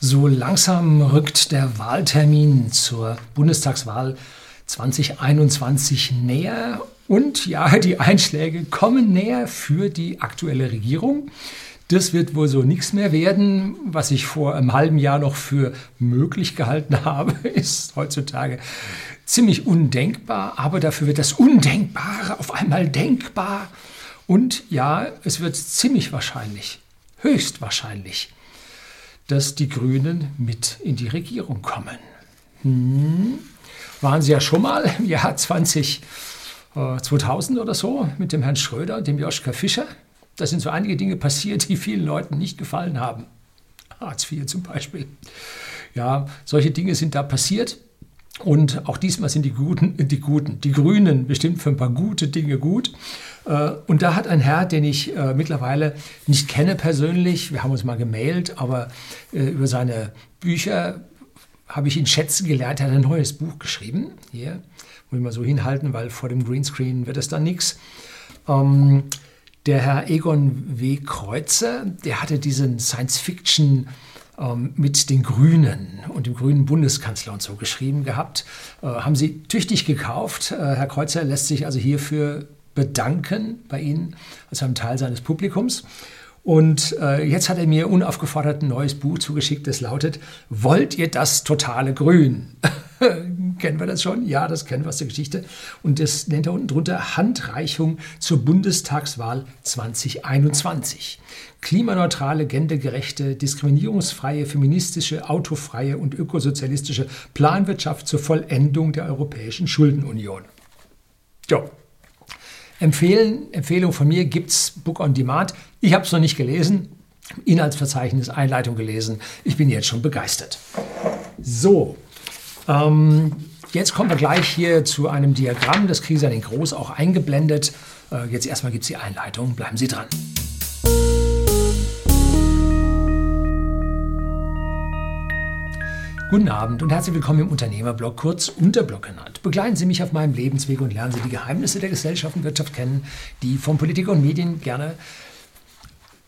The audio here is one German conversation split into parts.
So langsam rückt der Wahltermin zur Bundestagswahl 2021 näher und ja, die Einschläge kommen näher für die aktuelle Regierung. Das wird wohl so nichts mehr werden. Was ich vor einem halben Jahr noch für möglich gehalten habe, ist heutzutage ziemlich undenkbar. Aber dafür wird das Undenkbare auf einmal denkbar. Und ja, es wird ziemlich wahrscheinlich, höchstwahrscheinlich, dass die Grünen mit in die Regierung kommen. Hm. Waren sie ja schon mal im Jahr 20, äh, 2000 oder so mit dem Herrn Schröder und dem Joschka Fischer. Da sind so einige Dinge passiert, die vielen Leuten nicht gefallen haben. Hartz IV zum Beispiel. Ja, solche Dinge sind da passiert. Und auch diesmal sind die Guten, die Guten, die Grünen bestimmt für ein paar gute Dinge gut. Äh, und da hat ein Herr, den ich äh, mittlerweile nicht kenne persönlich, wir haben uns mal gemailt, aber äh, über seine Bücher habe ich ihn schätzen gelernt. Er hat ein neues Buch geschrieben. Hier, muss ich mal so hinhalten, weil vor dem Greenscreen wird es dann nichts. Ähm, der Herr Egon W. Kreuzer, der hatte diesen Science-Fiction- ähm, mit den Grünen und dem grünen Bundeskanzler und so geschrieben gehabt. Haben Sie tüchtig gekauft. Herr Kreuzer lässt sich also hierfür bedanken bei Ihnen als einem Teil seines Publikums. Und äh, jetzt hat er mir unaufgefordert ein neues Buch zugeschickt, das lautet Wollt ihr das totale Grün? kennen wir das schon? Ja, das kennen wir aus der Geschichte. Und das nennt er unten drunter Handreichung zur Bundestagswahl 2021. Klimaneutrale, gendergerechte, diskriminierungsfreie, feministische, autofreie und ökosozialistische Planwirtschaft zur Vollendung der Europäischen Schuldenunion. Ja. Empfehlen, Empfehlung von mir gibt es Book on Demand. Ich habe es noch nicht gelesen. Inhaltsverzeichnis, Einleitung gelesen. Ich bin jetzt schon begeistert. So, ähm, jetzt kommen wir gleich hier zu einem Diagramm. Das kriege ich in groß auch eingeblendet. Äh, jetzt erstmal gibt es die Einleitung. Bleiben Sie dran. Guten Abend und herzlich willkommen im Unternehmerblog, kurz Unterblog genannt. Begleiten Sie mich auf meinem Lebensweg und lernen Sie die Geheimnisse der Gesellschaft und Wirtschaft kennen, die von Politik und Medien gerne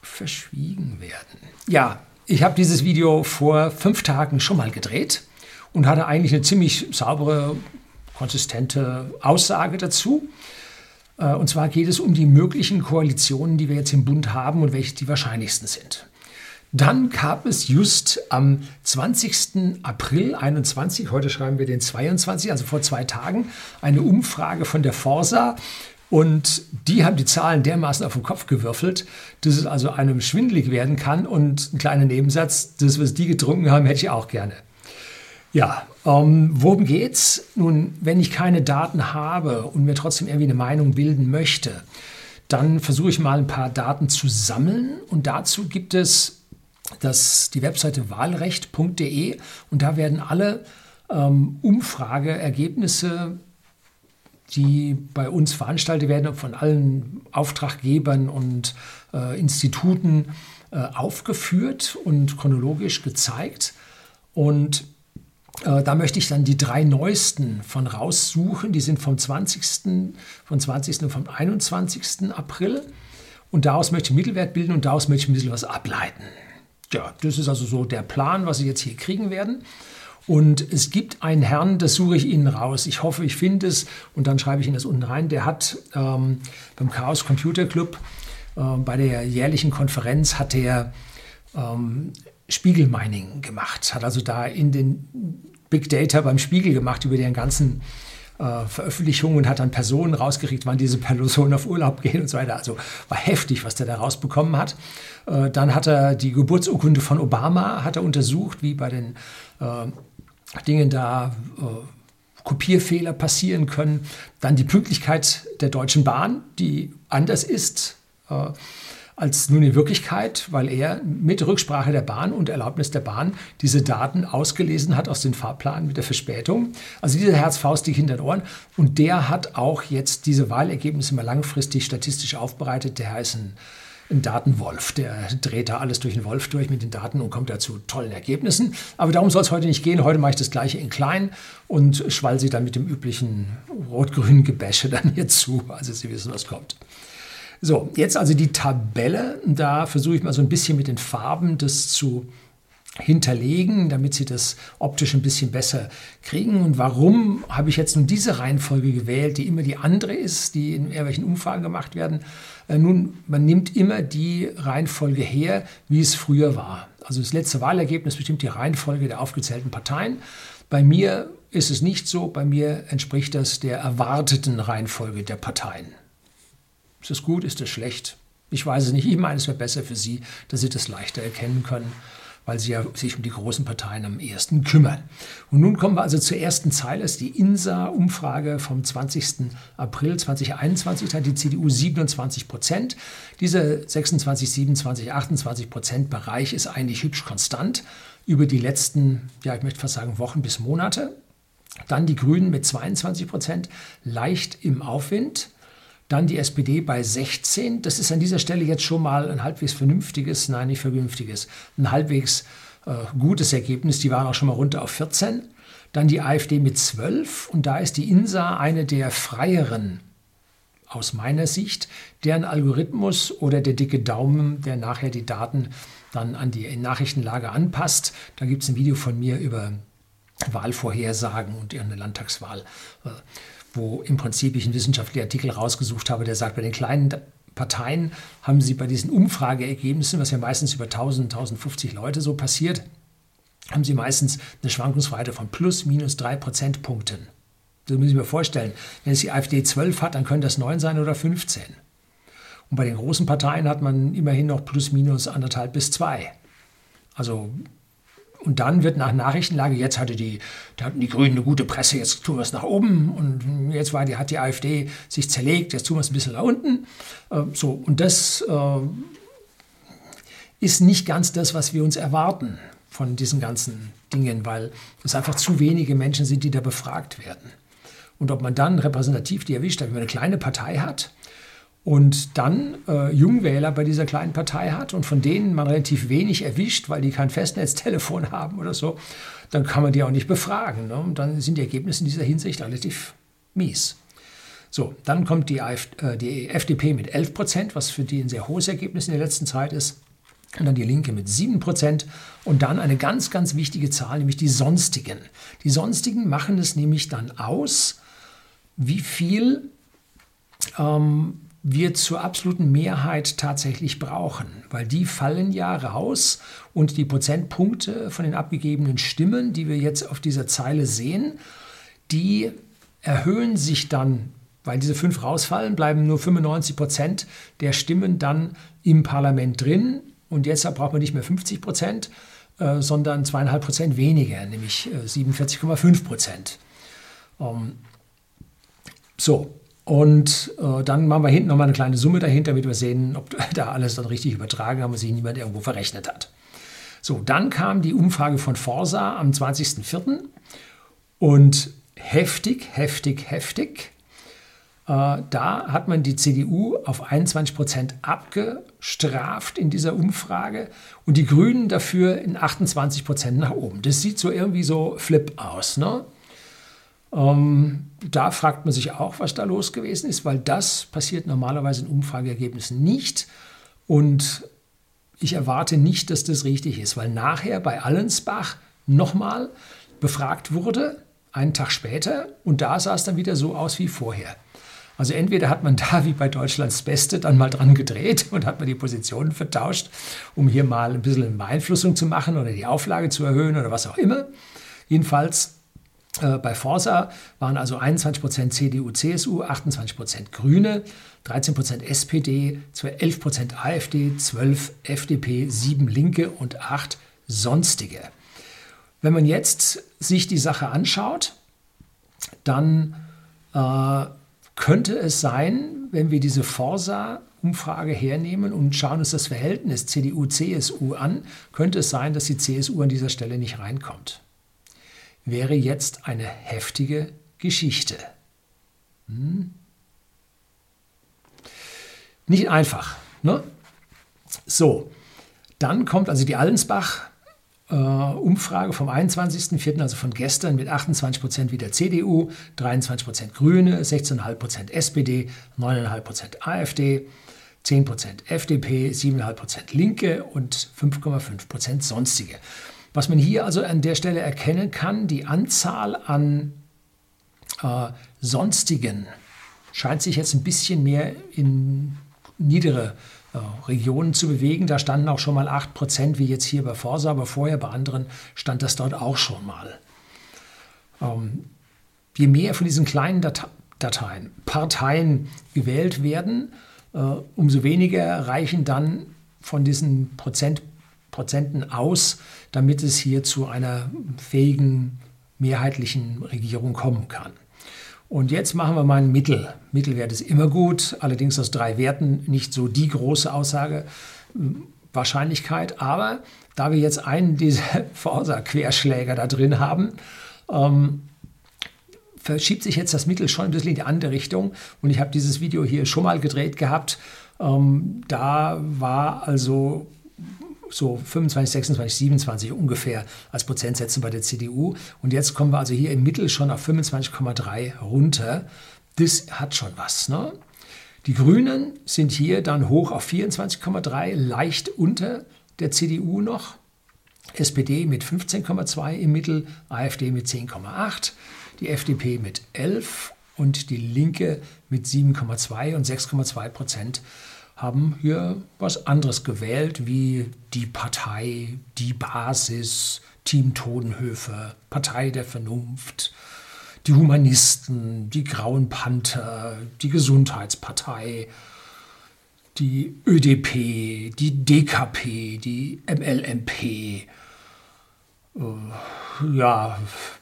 verschwiegen werden. Ja, ich habe dieses Video vor fünf Tagen schon mal gedreht und hatte eigentlich eine ziemlich saubere, konsistente Aussage dazu. Äh, und zwar geht es um die möglichen Koalitionen, die wir jetzt im Bund haben und welche die wahrscheinlichsten sind. Dann gab es just am 20. April 21, heute schreiben wir den 22, also vor zwei Tagen, eine Umfrage von der Forsa. Und die haben die Zahlen dermaßen auf den Kopf gewürfelt, dass es also einem schwindlig werden kann. Und ein kleiner Nebensatz, das, was die getrunken haben, hätte ich auch gerne. Ja, ähm, worum geht's? Nun, wenn ich keine Daten habe und mir trotzdem irgendwie eine Meinung bilden möchte, dann versuche ich mal ein paar Daten zu sammeln. Und dazu gibt es das, die Webseite wahlrecht.de und da werden alle ähm, Umfrageergebnisse, die bei uns veranstaltet werden, von allen Auftraggebern und äh, Instituten äh, aufgeführt und chronologisch gezeigt. Und äh, da möchte ich dann die drei neuesten von raussuchen. Die sind vom 20., vom 20. und vom 21. April. Und daraus möchte ich Mittelwert bilden und daraus möchte ich ein bisschen was ableiten. Ja, das ist also so der Plan, was Sie jetzt hier kriegen werden. Und es gibt einen Herrn, das suche ich Ihnen raus. Ich hoffe, ich finde es und dann schreibe ich Ihnen das unten rein. Der hat ähm, beim Chaos Computer Club äh, bei der jährlichen Konferenz hat er ähm, Spiegelmining gemacht. Hat also da in den Big Data beim Spiegel gemacht über den ganzen äh, Veröffentlichungen hat dann Personen rausgekriegt, wann diese Personen auf Urlaub gehen und so weiter. Also war heftig, was der da rausbekommen hat. Äh, dann hat er die Geburtsurkunde von Obama hat er untersucht, wie bei den äh, Dingen da äh, Kopierfehler passieren können. Dann die Pünktlichkeit der Deutschen Bahn, die anders ist äh, als nun in Wirklichkeit, weil er mit Rücksprache der Bahn und Erlaubnis der Bahn diese Daten ausgelesen hat aus den Fahrplänen mit der Verspätung. Also dieser Herzfaust die hinter den Ohren. Und der hat auch jetzt diese Wahlergebnisse mal langfristig statistisch aufbereitet. Der heißt ein ein Datenwolf. Der dreht da alles durch den Wolf durch mit den Daten und kommt da zu tollen Ergebnissen. Aber darum soll es heute nicht gehen. Heute mache ich das gleiche in klein und schwall sie dann mit dem üblichen rot-grünen Gebäsche dann hier zu. Also Sie wissen, was kommt. So, jetzt also die Tabelle. Da versuche ich mal so ein bisschen mit den Farben das zu hinterlegen, damit Sie das optisch ein bisschen besser kriegen. Und warum habe ich jetzt nun diese Reihenfolge gewählt, die immer die andere ist, die in irgendwelchen Umfragen gemacht werden? Äh, nun, man nimmt immer die Reihenfolge her, wie es früher war. Also das letzte Wahlergebnis bestimmt die Reihenfolge der aufgezählten Parteien. Bei mir ist es nicht so, bei mir entspricht das der erwarteten Reihenfolge der Parteien. Ist das gut, ist das schlecht? Ich weiß es nicht. Ich meine, es wäre besser für Sie, dass Sie das leichter erkennen können weil sie ja sich um die großen Parteien am ehesten kümmern. Und nun kommen wir also zur ersten Zeile, das ist die INSA-Umfrage vom 20. April 2021, da hat die CDU 27 Prozent. Dieser 26, 27, 28 Prozent Bereich ist eigentlich hübsch konstant über die letzten, ja, ich möchte fast sagen, Wochen bis Monate. Dann die Grünen mit 22 Prozent, leicht im Aufwind. Dann die SPD bei 16. Das ist an dieser Stelle jetzt schon mal ein halbwegs vernünftiges, nein, nicht vernünftiges, ein halbwegs äh, gutes Ergebnis. Die waren auch schon mal runter auf 14. Dann die AfD mit 12. Und da ist die INSA eine der freieren aus meiner Sicht, deren Algorithmus oder der dicke Daumen, der nachher die Daten dann an die Nachrichtenlage anpasst. Da gibt es ein Video von mir über Wahlvorhersagen und eine Landtagswahl. Wo im Prinzip ich einen wissenschaftlichen Artikel rausgesucht habe, der sagt, bei den kleinen Parteien haben sie bei diesen Umfrageergebnissen, was ja meistens über 1000, 1050 Leute so passiert, haben sie meistens eine Schwankungsbreite von plus minus drei Prozentpunkten. Das muss ich mir vorstellen. Wenn es die AfD 12 hat, dann können das 9 sein oder 15. Und bei den großen Parteien hat man immerhin noch plus minus anderthalb bis zwei. Also und dann wird nach Nachrichtenlage, jetzt hatte die, da hatten die Grünen eine gute Presse, jetzt tun wir es nach oben und jetzt war die, hat die AfD sich zerlegt, jetzt tun wir es ein bisschen nach unten. Äh, so, und das äh, ist nicht ganz das, was wir uns erwarten von diesen ganzen Dingen, weil es einfach zu wenige Menschen sind, die da befragt werden. Und ob man dann repräsentativ die erwischt, wenn man eine kleine Partei hat, und dann äh, Jungwähler bei dieser kleinen Partei hat und von denen man relativ wenig erwischt, weil die kein Festnetztelefon haben oder so, dann kann man die auch nicht befragen. Ne? Und dann sind die Ergebnisse in dieser Hinsicht relativ mies. So, dann kommt die, AfD, äh, FDP mit 11 Prozent, was für die ein sehr hohes Ergebnis in der letzten Zeit ist. Und dann die Linke mit 7 Prozent. Und dann eine ganz, ganz wichtige Zahl, nämlich die Sonstigen. Die Sonstigen machen es nämlich dann aus, wie viel ähm, wir zur absoluten Mehrheit tatsächlich brauchen, weil die fallen ja raus und die Prozentpunkte von den abgegebenen Stimmen, die wir jetzt auf dieser Zeile sehen, die erhöhen sich dann, weil diese fünf rausfallen, bleiben nur 95 Prozent der Stimmen dann im Parlament drin und jetzt braucht man nicht mehr 50 Prozent, äh, sondern zweieinhalb Prozent weniger, nämlich äh, 47,5 Prozent. Ähm, so, und äh, dann machen wir hinten nochmal eine kleine Summe dahinter, damit wir sehen, ob da alles dann richtig übertragen haben und sich niemand irgendwo verrechnet hat. So, dann kam die Umfrage von Forsa am 20.04. und heftig, heftig, heftig. Äh, da hat man die CDU auf 21 Prozent abgestraft in dieser Umfrage und die Grünen dafür in 28 Prozent nach oben. Das sieht so irgendwie so flip aus. Ne? Ähm, da fragt man sich auch, was da los gewesen ist, weil das passiert normalerweise in Umfrageergebnissen nicht. Und ich erwarte nicht, dass das richtig ist, weil nachher bei Allensbach nochmal befragt wurde, einen Tag später, und da sah es dann wieder so aus wie vorher. Also entweder hat man da wie bei Deutschlands Beste dann mal dran gedreht und hat man die Positionen vertauscht, um hier mal ein bisschen Beeinflussung zu machen oder die Auflage zu erhöhen oder was auch immer. Jedenfalls bei Forsa waren also 21% CDU, CSU, 28% Grüne, 13% SPD, 11% AfD, 12 FDP, 7 Linke und 8 Sonstige. Wenn man jetzt sich die Sache anschaut, dann äh, könnte es sein, wenn wir diese Forsa-Umfrage hernehmen und schauen uns das Verhältnis CDU-CSU an, könnte es sein, dass die CSU an dieser Stelle nicht reinkommt wäre jetzt eine heftige Geschichte. Hm? Nicht einfach. Ne? So, dann kommt also die Allensbach-Umfrage äh, vom 21.04., also von gestern, mit 28 Prozent wieder CDU, 23 Prozent Grüne, 16,5 Prozent SPD, 9,5 Prozent AfD, 10 Prozent FDP, 7,5 Prozent Linke und 5,5 Prozent Sonstige. Was man hier also an der Stelle erkennen kann, die Anzahl an äh, sonstigen scheint sich jetzt ein bisschen mehr in niedere äh, Regionen zu bewegen. Da standen auch schon mal 8%, wie jetzt hier bei Forsa, aber vorher bei anderen stand das dort auch schon mal. Ähm, je mehr von diesen kleinen Date Dateien, Parteien gewählt werden, äh, umso weniger reichen dann von diesen Prozent, Prozenten aus, damit es hier zu einer fähigen, mehrheitlichen Regierung kommen kann. Und jetzt machen wir mal ein Mittel. Mittelwert ist immer gut, allerdings aus drei Werten nicht so die große Aussagewahrscheinlichkeit. Hm, Aber da wir jetzt einen dieser Forsa-Querschläger da drin haben, ähm, verschiebt sich jetzt das Mittel schon ein bisschen in die andere Richtung. Und ich habe dieses Video hier schon mal gedreht gehabt. Ähm, da war also so 25, 26, 27 ungefähr als Prozentsätze bei der CDU. Und jetzt kommen wir also hier im Mittel schon auf 25,3 runter. Das hat schon was. Ne? Die Grünen sind hier dann hoch auf 24,3, leicht unter der CDU noch. SPD mit 15,2 im Mittel, AfD mit 10,8, die FDP mit 11 und die Linke mit 7,2 und 6,2 Prozent haben hier was anderes gewählt, wie die Partei, die Basis, Team Todenhöfe, Partei der Vernunft, die Humanisten, die Grauen Panther, die Gesundheitspartei, die ÖDP, die DKP, die MLMP, äh, ja,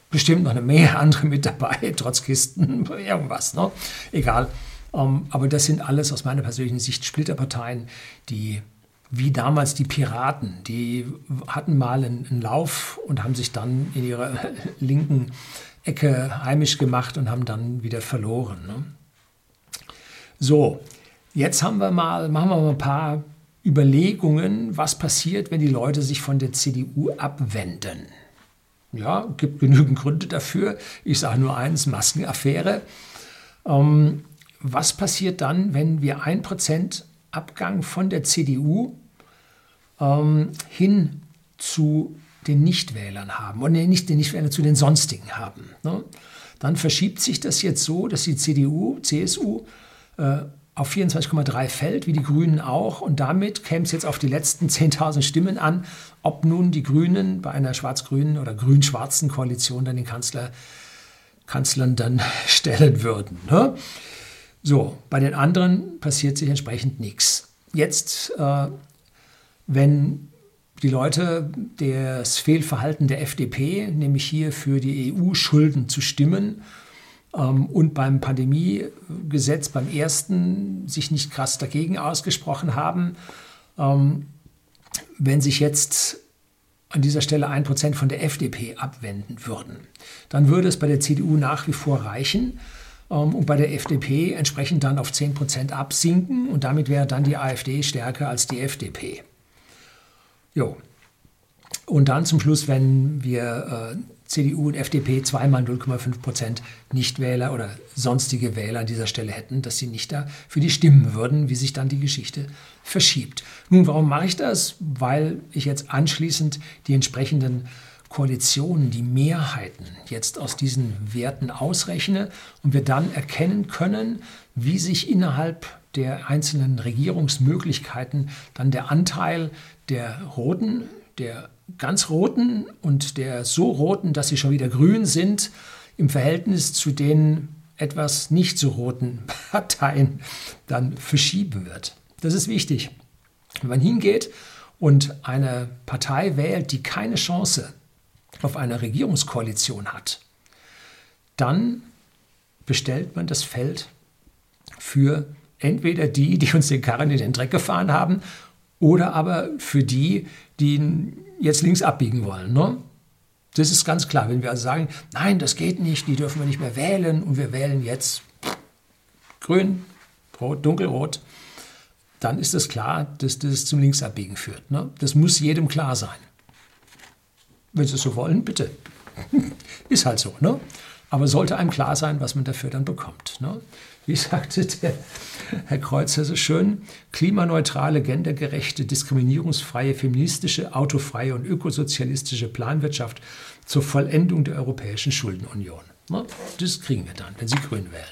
bestimmt noch eine Menge andere mit dabei, Trotzkisten, irgendwas, ne? Egal. Ähm, aber das sind alles aus meiner persönlichen Sicht Splitterparteien, die wie damals die Piraten, die hatten mal einen, Lauf und haben sich dann in ihrer linken Ecke heimisch gemacht und haben dann wieder verloren. Ne? So, jetzt haben wir mal, machen wir mal ein paar Überlegungen, was passiert, wenn die Leute sich von der CDU abwenden. Ja, gibt genügend Gründe dafür. Ich sage nur eins, Maskenaffäre. Ähm, was passiert dann, wenn wir 1% Abgang von der CDU ähm, hin zu den Nichtwählern haben und nicht den Nichtwählern zu den Sonstigen haben. Ne? Dann verschiebt sich das jetzt so, dass die CDU, CSU äh, auf 24,3 fällt, wie die Grünen auch. Und damit käme es jetzt auf die letzten 10.000 Stimmen an, ob nun die Grünen bei einer schwarz-grünen oder grün-schwarzen Koalition dann den Kanzler, Kanzlern dann stellen würden. Ne? So, bei den anderen passiert sich entsprechend nichts. Jetzt, äh, wenn die Leute das Fehlverhalten der FDP, nämlich hier für die EU-Schulden zu stimmen ähm, und beim Pandemiegesetz beim ersten sich nicht krass dagegen ausgesprochen haben, ähm, wenn sich jetzt an dieser Stelle ein Prozent von der FDP abwenden würden, dann würde es bei der CDU nach wie vor reichen und bei der FDP entsprechend dann auf 10 Prozent absinken und damit wäre dann die AfD stärker als die FDP. Jo. Und dann zum Schluss, wenn wir äh, CDU und FDP zweimal 0,5 Prozent Nichtwähler oder sonstige Wähler an dieser Stelle hätten, dass sie nicht da für die stimmen würden, wie sich dann die Geschichte verschiebt. Nun, warum mache ich das? Weil ich jetzt anschließend die entsprechenden Koalitionen, die Mehrheiten jetzt aus diesen Werten ausrechne und wir dann erkennen können, wie sich innerhalb der einzelnen Regierungsmöglichkeiten dann der Anteil der Roten, der ganz Roten und der so Roten, dass sie schon wieder grün sind, im Verhältnis zu den etwas nicht so roten Parteien dann verschieben wird. Das ist wichtig. Wenn man hingeht und eine Partei wählt, die keine Chance auf eine Regierungskoalition hat, dann bestellt man das Feld für entweder die, die uns den Karren in den Dreck gefahren haben, oder aber für die, die jetzt links abbiegen wollen. Ne? Das ist ganz klar. Wenn wir also sagen, nein, das geht nicht, die dürfen wir nicht mehr wählen und wir wählen jetzt grün, rot, dunkelrot, dann ist es klar, dass das zum Linksabbiegen führt. Ne? Das muss jedem klar sein. Wenn Sie es so wollen, bitte. Ist halt so. Ne? Aber sollte einem klar sein, was man dafür dann bekommt. Ne? Wie sagte der Herr Kreuzer so schön, klimaneutrale, gendergerechte, diskriminierungsfreie, feministische, autofreie und ökosozialistische Planwirtschaft zur Vollendung der Europäischen Schuldenunion. Ne? Das kriegen wir dann, wenn Sie Grün wählen.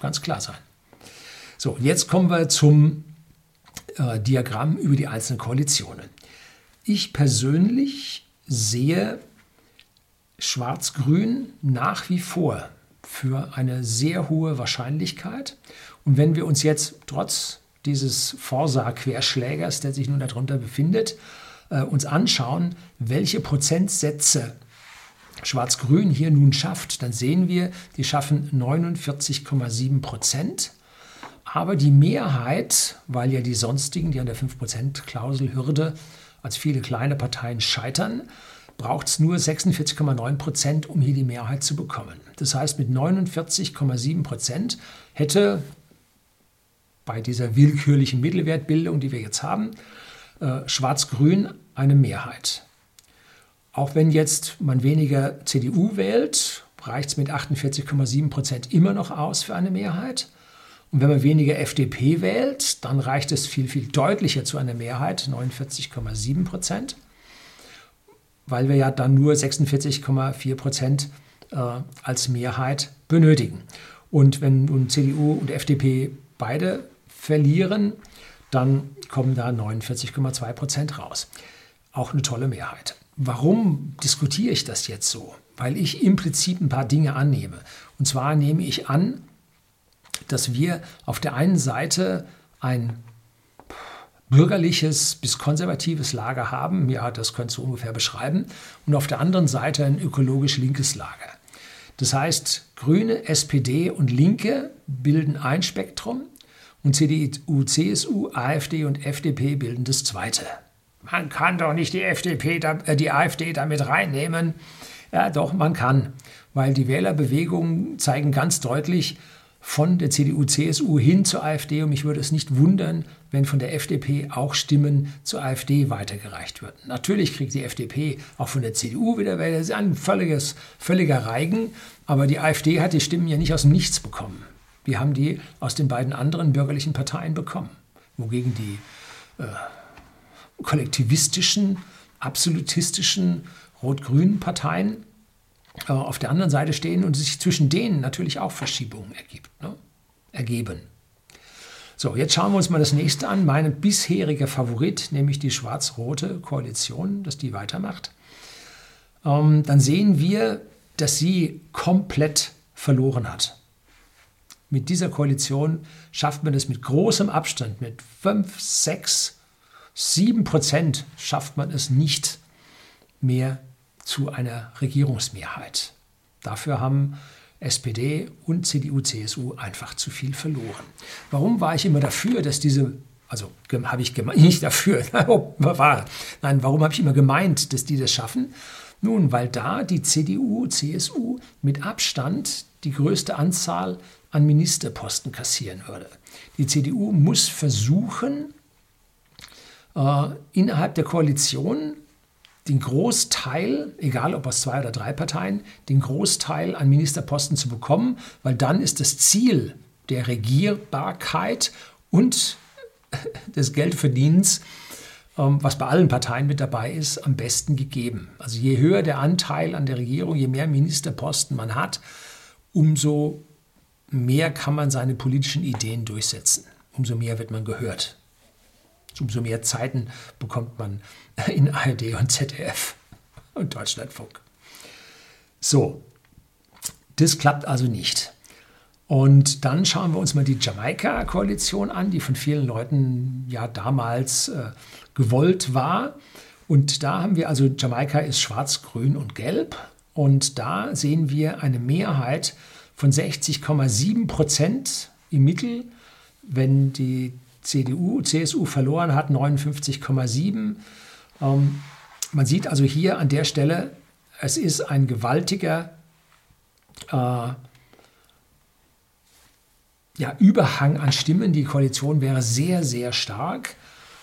Ganz klar sein. So, jetzt kommen wir zum äh, Diagramm über die einzelnen Koalitionen. Ich persönlich sehe Schwarz-Grün nach wie vor für eine sehr hohe Wahrscheinlichkeit. Und wenn wir uns jetzt trotz dieses Forsa-Querschlägers, der sich nun darunter befindet, äh, uns anschauen, welche Prozentsätze Schwarz-Grün hier nun schafft, dann sehen wir, die schaffen 49,7 Prozent. Aber die Mehrheit, weil ja die sonstigen, die an der 5%-Klausel-Hürde als viele kleine Parteien scheitern, braucht es nur 46,9 Prozent, um hier die Mehrheit zu bekommen. Das heißt, mit 49,7 Prozent hätte bei dieser willkürlichen Mittelwertbildung, die wir jetzt haben, äh, Schwarz-Grün eine Mehrheit. Auch wenn jetzt man weniger CDU wählt, reicht es mit 48,7 Prozent immer noch aus für eine Mehrheit. Und wenn man weniger FDP wählt, dann reicht es viel, viel deutlicher zu einer Mehrheit, 49,7 Prozent weil wir ja dann nur 46,4 Prozent äh, als Mehrheit benötigen. Und wenn nun CDU und FDP beide verlieren, dann kommen da 49,2 Prozent raus. Auch eine tolle Mehrheit. Warum diskutiere ich das jetzt so? Weil ich im Prinzip ein paar Dinge annehme. Und zwar nehme ich an, dass wir auf der einen Seite ein bürgerliches bis konservatives Lager haben, ja, das könntest du ungefähr beschreiben, und auf der anderen Seite ein ökologisch linkes Lager. Das heißt, Grüne, SPD und Linke bilden ein Spektrum und CDU, CSU, AfD und FDP bilden das zweite. Man kann doch nicht die, FDP, äh, die AfD damit reinnehmen. Ja, doch, man kann, weil die Wählerbewegungen zeigen ganz deutlich, von der CDU, CSU hin zur AfD. Und mich würde es nicht wundern, wenn von der FDP auch Stimmen zur AfD weitergereicht würden. Natürlich kriegt die FDP auch von der CDU wieder Wähler. Das ist ein völliges, völliger Reigen. Aber die AfD hat die Stimmen ja nicht aus dem Nichts bekommen. Die haben die aus den beiden anderen bürgerlichen Parteien bekommen. Wogegen die äh, kollektivistischen, absolutistischen rot-grünen Parteien äh, auf der anderen Seite stehen und sich zwischen denen natürlich auch Verschiebungen ergibt, ne? ergeben. So, jetzt schauen wir uns mal das nächste an. Mein bisheriger Favorit, nämlich die schwarz-rote Koalition, dass die weitermacht. Ähm, dann sehen wir, dass sie komplett verloren hat. Mit dieser Koalition schafft man es mit großem Abstand, mit 5, 6, 7 Prozent schafft man es nicht mehr zu einer Regierungsmehrheit. Dafür haben SPD und CDU, CSU einfach zu viel verloren. Warum war ich immer dafür, dass diese, also habe ich gemeint, nicht dafür, nein, warum habe ich immer gemeint, dass die das schaffen? Nun, weil da die CDU, CSU mit Abstand die größte Anzahl an Ministerposten kassieren würde. Die CDU muss versuchen, äh, innerhalb der Koalition den Großteil, egal ob aus zwei oder drei Parteien, den Großteil an Ministerposten zu bekommen, weil dann ist das Ziel der Regierbarkeit und des Geldverdienens, ähm, was bei allen Parteien mit dabei ist, am besten gegeben. Also je höher der Anteil an der Regierung, je mehr Ministerposten man hat, umso mehr kann man seine politischen Ideen durchsetzen. Umso mehr wird man gehört umso mehr Zeiten bekommt man in ARD und ZDF und Deutschlandfunk. So, das klappt also nicht. Und dann schauen wir uns mal die Jamaika-Koalition an, die von vielen Leuten ja damals äh, gewollt war. Und da haben wir also, Jamaika ist schwarz, grün und gelb. Und da sehen wir eine Mehrheit von 60,7 Prozent im Mittel, wenn die CDU, CSU verloren hat, 59,7. Ähm, man sieht also hier an der Stelle, es ist ein gewaltiger äh, ja, Überhang an Stimmen. Die Koalition wäre sehr, sehr stark.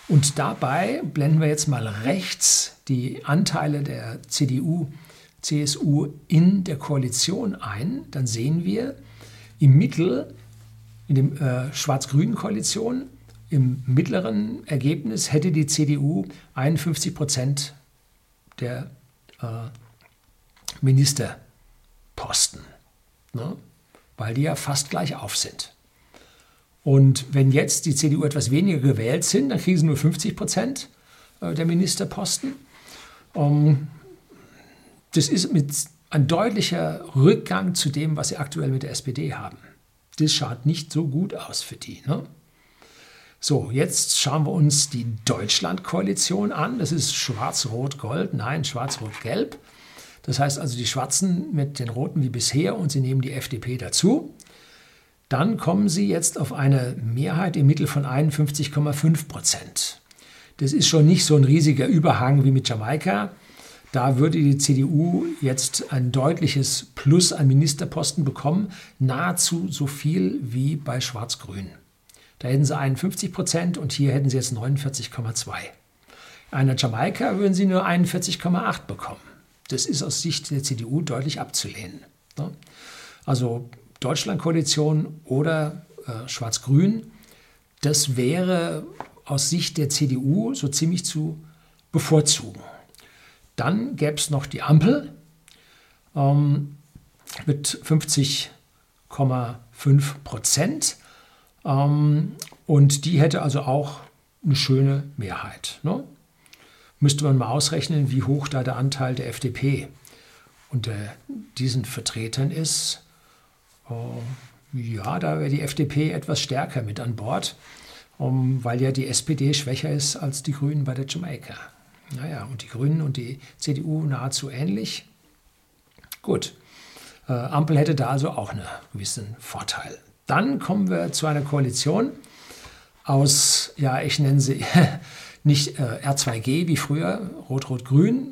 Und dabei blenden wir jetzt mal rechts die Anteile der CDU, CSU in der Koalition ein, dann sehen wir im Mittel, in der äh, schwarz-grünen Koalition, im mittleren Ergebnis hätte die CDU 51 Prozent der äh, Ministerposten, ne? weil die ja fast gleich auf sind. Und wenn jetzt die CDU etwas weniger gewählt sind, dann kriegen sie nur 50 Prozent äh, der Ministerposten. Ähm, das ist mit ein deutlicher Rückgang zu dem, was sie aktuell mit der SPD haben. Das schaut nicht so gut aus für die. Ne? So, jetzt schauen wir uns die Deutschland-Koalition an. Das ist Schwarz-Rot-Gold, nein, Schwarz-Rot-Gelb. Das heißt also die Schwarzen mit den Roten wie bisher und sie nehmen die FDP dazu. Dann kommen sie jetzt auf eine Mehrheit im Mittel von 51,5 Prozent. Das ist schon nicht so ein riesiger Überhang wie mit Jamaika. Da würde die CDU jetzt ein deutliches Plus an Ministerposten bekommen, nahezu so viel wie bei Schwarz-Grün. Da hätten sie 51 Prozent und hier hätten sie jetzt 49,2. Einer Jamaika würden sie nur 41,8 bekommen. Das ist aus Sicht der CDU deutlich abzulehnen. Ne? Also Deutschlandkoalition oder äh, Schwarz-Grün, das wäre aus Sicht der CDU so ziemlich zu bevorzugen. Dann gäbe es noch die Ampel ähm, mit 50,5 Prozent. Ähm, und die hätte also auch eine schöne Mehrheit. Ne? Müsste man mal ausrechnen, wie hoch da der Anteil der FDP unter diesen Vertretern ist. Äh, ja, da wäre die FDP etwas stärker mit an Bord, um, weil ja die SPD schwächer ist als die Grünen bei der Jamaika. Naja, und die Grünen und die CDU nahezu ähnlich. Gut, äh, Ampel hätte da also auch einen gewissen Vorteil. Dann kommen wir zu einer Koalition aus, ja, ich nenne sie nicht äh, R2G wie früher, Rot-Rot-Grün.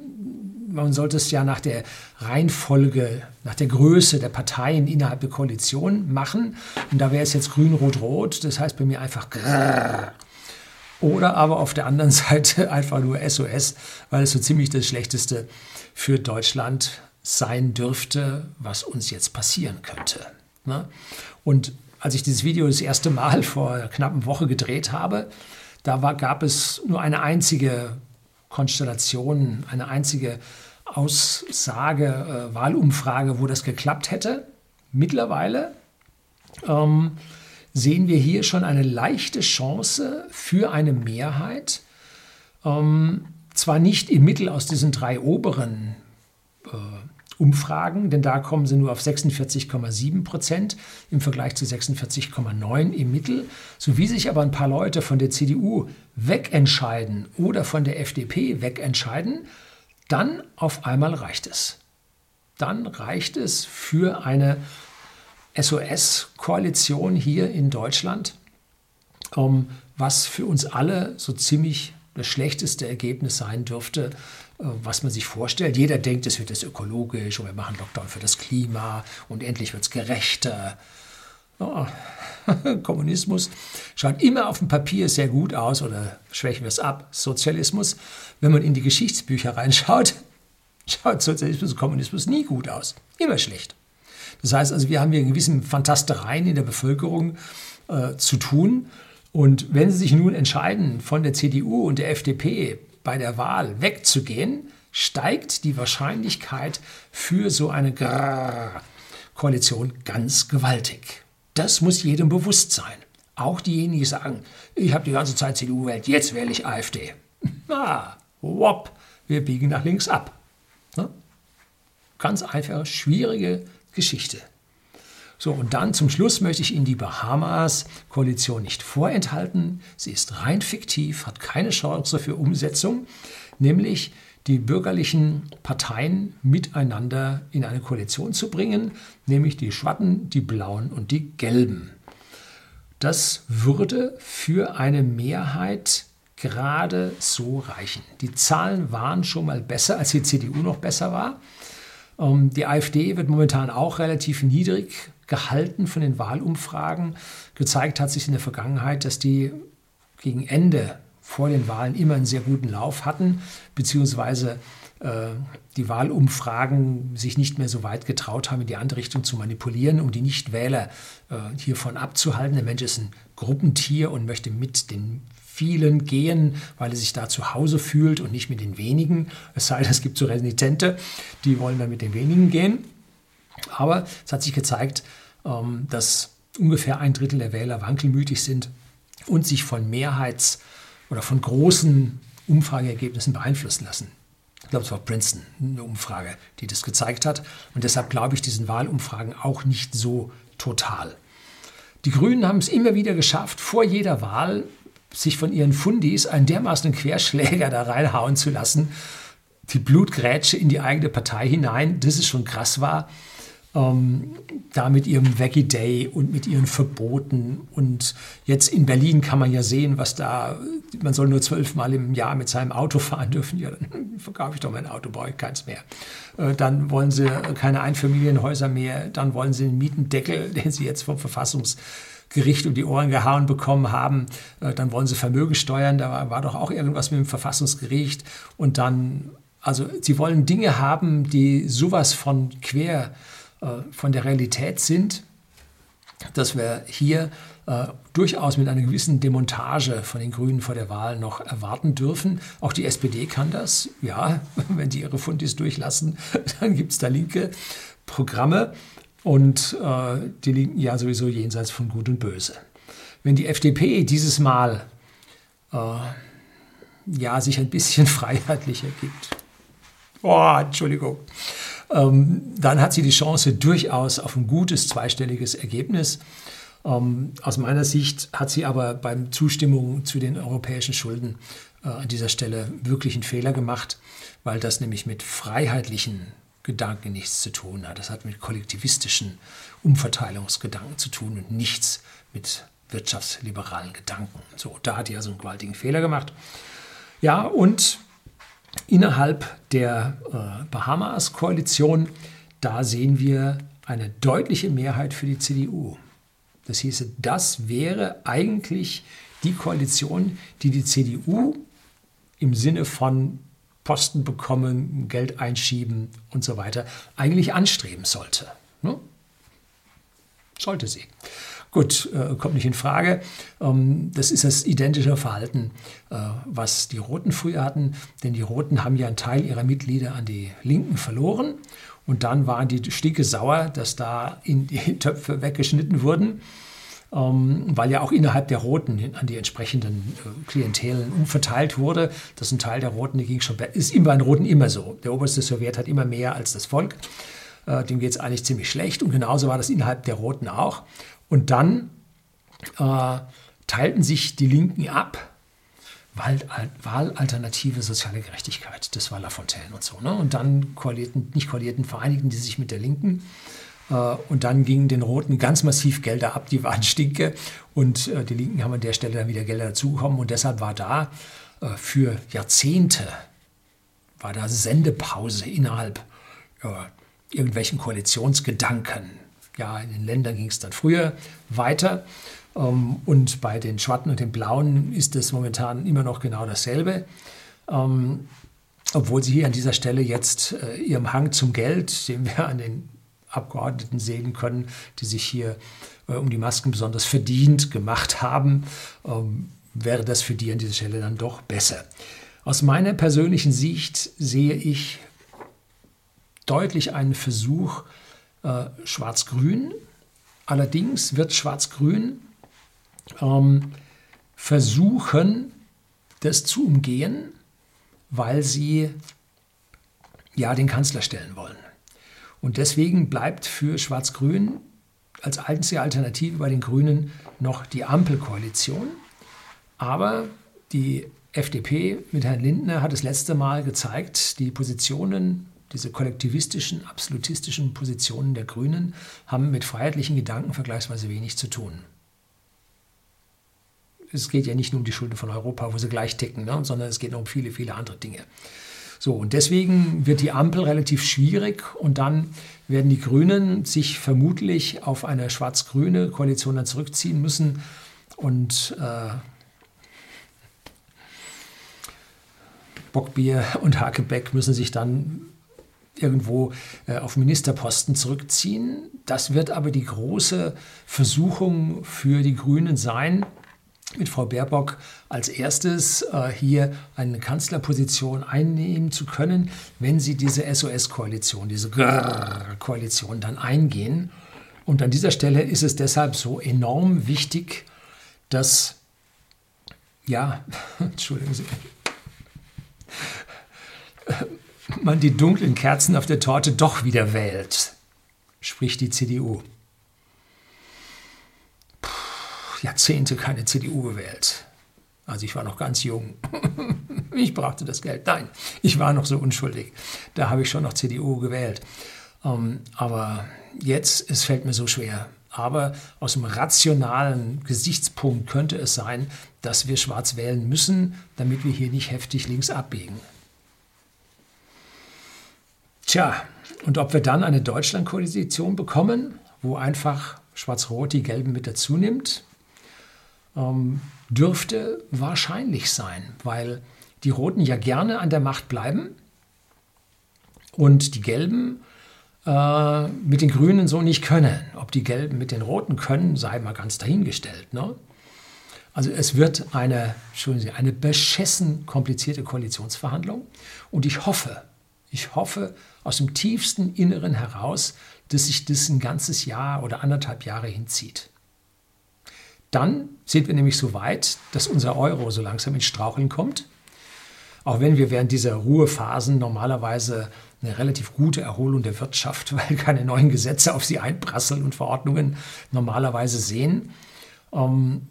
Man sollte es ja nach der Reihenfolge, nach der Größe der Parteien innerhalb der Koalition machen. Und da wäre es jetzt Grün-Rot-Rot. Das heißt bei mir einfach Grrr. Oder aber auf der anderen Seite einfach nur SOS, weil es so ziemlich das Schlechteste für Deutschland sein dürfte, was uns jetzt passieren könnte. Ne? Und als ich dieses Video das erste Mal vor einer knappen Woche gedreht habe, da war, gab es nur eine einzige Konstellation, eine einzige Aussage, äh, Wahlumfrage, wo das geklappt hätte. Mittlerweile ähm, sehen wir hier schon eine leichte Chance für eine Mehrheit. Ähm, zwar nicht im Mittel aus diesen drei oberen äh, Umfragen, denn da kommen sie nur auf 46,7 Prozent im Vergleich zu 46,9 im Mittel. So wie sich aber ein paar Leute von der CDU wegentscheiden oder von der FDP wegentscheiden, dann auf einmal reicht es. Dann reicht es für eine SOS-Koalition hier in Deutschland, ähm, was für uns alle so ziemlich das schlechteste Ergebnis sein dürfte, was man sich vorstellt. Jeder denkt, es wird jetzt ökologisch und wir machen Lockdown für das Klima und endlich wird es gerechter. Oh, Kommunismus schaut immer auf dem Papier sehr gut aus oder schwächen wir es ab. Sozialismus, wenn man in die Geschichtsbücher reinschaut, schaut Sozialismus und Kommunismus nie gut aus. Immer schlecht. Das heißt also, wir haben hier gewissen Fantastereien in der Bevölkerung äh, zu tun. Und wenn Sie sich nun entscheiden, von der CDU und der FDP bei der Wahl wegzugehen, steigt die Wahrscheinlichkeit für so eine Grrr Koalition ganz gewaltig. Das muss jedem bewusst sein. Auch diejenigen, die sagen, ich habe die ganze Zeit CDU gewählt, jetzt wähle ich AfD. Ah, wop, wir biegen nach links ab. Ne? Ganz einfach, schwierige Geschichte. So, und dann zum Schluss möchte ich Ihnen die Bahamas-Koalition nicht vorenthalten. Sie ist rein fiktiv, hat keine Chance für Umsetzung, nämlich die bürgerlichen Parteien miteinander in eine Koalition zu bringen, nämlich die Schwatten, die Blauen und die Gelben. Das würde für eine Mehrheit gerade so reichen. Die Zahlen waren schon mal besser, als die CDU noch besser war. Ähm, die AfD wird momentan auch relativ niedrig gehalten von den Wahlumfragen. Gezeigt hat sich in der Vergangenheit, dass die gegen Ende vor den Wahlen immer einen sehr guten Lauf hatten, beziehungsweise äh, die Wahlumfragen sich nicht mehr so weit getraut haben, in die andere Richtung zu manipulieren, um die Nichtwähler äh, hiervon abzuhalten. Der Mensch ist ein Gruppentier und möchte mit den vielen gehen, weil er sich da zu Hause fühlt und nicht mit den wenigen. Es sei denn, es gibt so Renitente, die wollen dann mit den wenigen gehen. Aber es hat sich gezeigt, dass ungefähr ein Drittel der Wähler wankelmütig sind und sich von Mehrheits- oder von großen Umfrageergebnissen beeinflussen lassen. Ich glaube, es war Princeton, eine Umfrage, die das gezeigt hat. Und deshalb glaube ich diesen Wahlumfragen auch nicht so total. Die Grünen haben es immer wieder geschafft, vor jeder Wahl sich von ihren Fundis einen dermaßen Querschläger da reinhauen zu lassen, die Blutgrätsche in die eigene Partei hinein, das ist schon krass war ähm, da mit ihrem Veggie Day und mit ihren Verboten. Und jetzt in Berlin kann man ja sehen, was da, man soll nur zwölfmal im Jahr mit seinem Auto fahren dürfen. Ja, dann verkaufe ich doch mein Auto, brauche ich keins mehr. Äh, dann wollen sie keine Einfamilienhäuser mehr, dann wollen sie einen Mietendeckel, den sie jetzt vom Verfassungsgericht um die Ohren gehauen bekommen haben. Äh, dann wollen sie Vermögen steuern, da war, war doch auch irgendwas mit dem Verfassungsgericht. Und dann, also sie wollen Dinge haben, die sowas von quer von der Realität sind, dass wir hier äh, durchaus mit einer gewissen Demontage von den Grünen vor der Wahl noch erwarten dürfen. Auch die SPD kann das. Ja, wenn die ihre Fundis durchlassen, dann gibt es da linke Programme und äh, die Linken ja sowieso jenseits von Gut und Böse. Wenn die FDP dieses Mal äh, ja, sich ein bisschen freiheitlicher gibt, oh, Entschuldigung, dann hat sie die Chance durchaus auf ein gutes zweistelliges Ergebnis. Ähm, aus meiner Sicht hat sie aber beim Zustimmung zu den europäischen Schulden äh, an dieser Stelle wirklich einen Fehler gemacht, weil das nämlich mit freiheitlichen Gedanken nichts zu tun hat. Das hat mit kollektivistischen Umverteilungsgedanken zu tun und nichts mit wirtschaftsliberalen Gedanken. So, da hat sie also einen gewaltigen Fehler gemacht. Ja, und Innerhalb der äh, Bahamas-Koalition, da sehen wir eine deutliche Mehrheit für die CDU. Das hieße, das wäre eigentlich die Koalition, die die CDU im Sinne von Posten bekommen, Geld einschieben und so weiter eigentlich anstreben sollte. Ne? Sollte sie. Gut, äh, kommt nicht in Frage. Ähm, das ist das identische Verhalten, äh, was die Roten früher hatten, denn die Roten haben ja einen Teil ihrer Mitglieder an die Linken verloren und dann waren die sticke sauer, dass da in die Töpfe weggeschnitten wurden. Ähm, weil ja auch innerhalb der Roten an die entsprechenden äh, Klientelen umverteilt wurde. Das ist ein Teil der Roten, die ging schon, ist immer bei den Roten immer so. Der oberste Sowjet hat immer mehr als das Volk. Äh, dem geht es eigentlich ziemlich schlecht. Und genauso war das innerhalb der Roten auch. Und dann äh, teilten sich die Linken ab. Wahlalternative soziale Gerechtigkeit, das war Lafontaine und so. Ne? Und dann koalierten, nicht koalierten, vereinigten die sich mit der Linken. Äh, und dann gingen den Roten ganz massiv Gelder ab, die waren stinke. Und äh, die Linken haben an der Stelle dann wieder Gelder dazugekommen. Und deshalb war da äh, für Jahrzehnte, war da Sendepause innerhalb irgendwelchen Koalitionsgedanken ja, in den Ländern ging es dann früher weiter. Ähm, und bei den Schwarzen und den Blauen ist es momentan immer noch genau dasselbe. Ähm, obwohl sie hier an dieser Stelle jetzt äh, ihrem Hang zum Geld, den wir an den Abgeordneten sehen können, die sich hier äh, um die Masken besonders verdient gemacht haben, ähm, wäre das für die an dieser Stelle dann doch besser. Aus meiner persönlichen Sicht sehe ich deutlich einen Versuch, äh, Schwarz-Grün. Allerdings wird Schwarz-Grün ähm, versuchen, das zu umgehen, weil sie ja den Kanzler stellen wollen. Und deswegen bleibt für Schwarz-Grün als einzige Alternative bei den Grünen noch die Ampelkoalition. Aber die FDP mit Herrn Lindner hat das letzte Mal gezeigt, die Positionen diese kollektivistischen, absolutistischen Positionen der Grünen haben mit freiheitlichen Gedanken vergleichsweise wenig zu tun. Es geht ja nicht nur um die Schulden von Europa, wo sie gleich ticken, ne, sondern es geht noch um viele, viele andere Dinge. So, und deswegen wird die Ampel relativ schwierig und dann werden die Grünen sich vermutlich auf eine schwarz-grüne Koalition dann zurückziehen müssen und äh, Bockbier und Hakebeck müssen sich dann irgendwo äh, auf Ministerposten zurückziehen. Das wird aber die große Versuchung für die Grünen sein, mit Frau Baerbock als erstes äh, hier eine Kanzlerposition einnehmen zu können, wenn sie diese SOS-Koalition, diese Koalition dann eingehen. Und an dieser Stelle ist es deshalb so enorm wichtig, dass, ja, entschuldigen Sie, man die dunklen Kerzen auf der Torte doch wieder wählt, spricht die CDU. Puh, Jahrzehnte keine CDU gewählt. Also ich war noch ganz jung. ich brauchte das Geld. Nein, ich war noch so unschuldig. Da habe ich schon noch CDU gewählt. Ähm, aber jetzt, es fällt mir so schwer. Aber aus dem rationalen Gesichtspunkt könnte es sein, dass wir schwarz wählen müssen, damit wir hier nicht heftig links abbiegen. Tja, und ob wir dann eine Deutschlandkoalition bekommen, wo einfach Schwarz-Rot die Gelben mit dazu nimmt, ähm, dürfte wahrscheinlich sein, weil die Roten ja gerne an der Macht bleiben und die Gelben äh, mit den Grünen so nicht können. Ob die Gelben mit den Roten können, sei mal ganz dahingestellt. Ne? Also es wird eine, Sie, eine beschissen komplizierte Koalitionsverhandlung und ich hoffe, ich hoffe aus dem tiefsten Inneren heraus, dass sich das ein ganzes Jahr oder anderthalb Jahre hinzieht. Dann sind wir nämlich so weit, dass unser Euro so langsam ins Straucheln kommt. Auch wenn wir während dieser Ruhephasen normalerweise eine relativ gute Erholung der Wirtschaft, weil keine neuen Gesetze auf sie einprasseln und Verordnungen normalerweise sehen, ähm,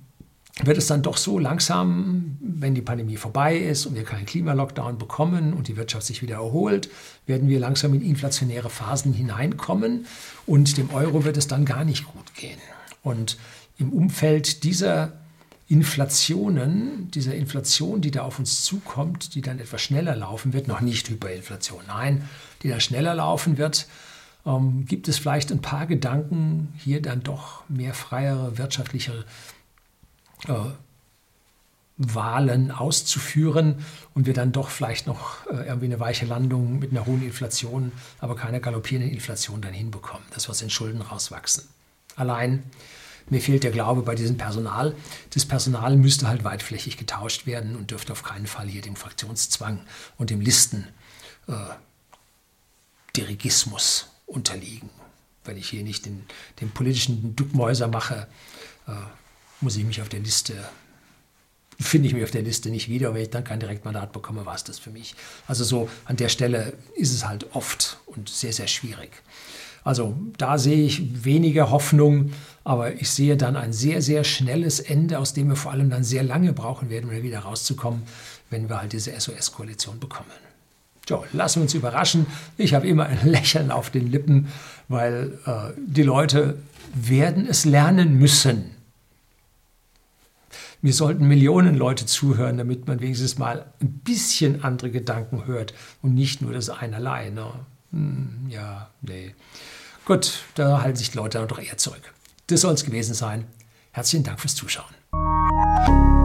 wird es dann doch so langsam, wenn die Pandemie vorbei ist und wir keinen Klimalockdown bekommen und die Wirtschaft sich wieder erholt, werden wir langsam in inflationäre Phasen hineinkommen und dem Euro wird es dann gar nicht gut gehen. Und im Umfeld dieser Inflationen, dieser Inflation, die da auf uns zukommt, die dann etwas schneller laufen wird, noch nicht Hyperinflation, nein, die da schneller laufen wird, ähm, gibt es vielleicht ein paar Gedanken, hier dann doch mehr freiere wirtschaftliche äh, Wahlen auszuführen und wir dann doch vielleicht noch äh, irgendwie eine weiche Landung mit einer hohen Inflation, aber keiner galoppierenden Inflation dann hinbekommen, dass wir aus den Schulden rauswachsen. Allein mir fehlt der Glaube bei diesem Personal. Das Personal müsste halt weitflächig getauscht werden und dürfte auf keinen Fall hier dem Fraktionszwang und dem Listendirigismus äh, unterliegen. Wenn ich hier nicht den, den politischen Duckmäuser mache, äh, muss ich mich auf der Liste, finde ich mich auf der Liste nicht wieder. Wenn ich dann kein Direktmandat bekomme, war es das für mich. Also so an der Stelle ist es halt oft und sehr, sehr schwierig. Also da sehe ich weniger Hoffnung, aber ich sehe dann ein sehr, sehr schnelles Ende, aus dem wir vor allem dann sehr lange brauchen werden, um wieder rauszukommen, wenn wir halt diese SOS-Koalition bekommen. So, lassen wir uns überraschen. Ich habe immer ein Lächeln auf den Lippen, weil äh, die Leute werden es lernen müssen. Mir sollten Millionen Leute zuhören, damit man wenigstens mal ein bisschen andere Gedanken hört und nicht nur das einerlei. Ne? Hm, ja, nee. Gut, da halten sich die Leute dann doch eher zurück. Das soll es gewesen sein. Herzlichen Dank fürs Zuschauen.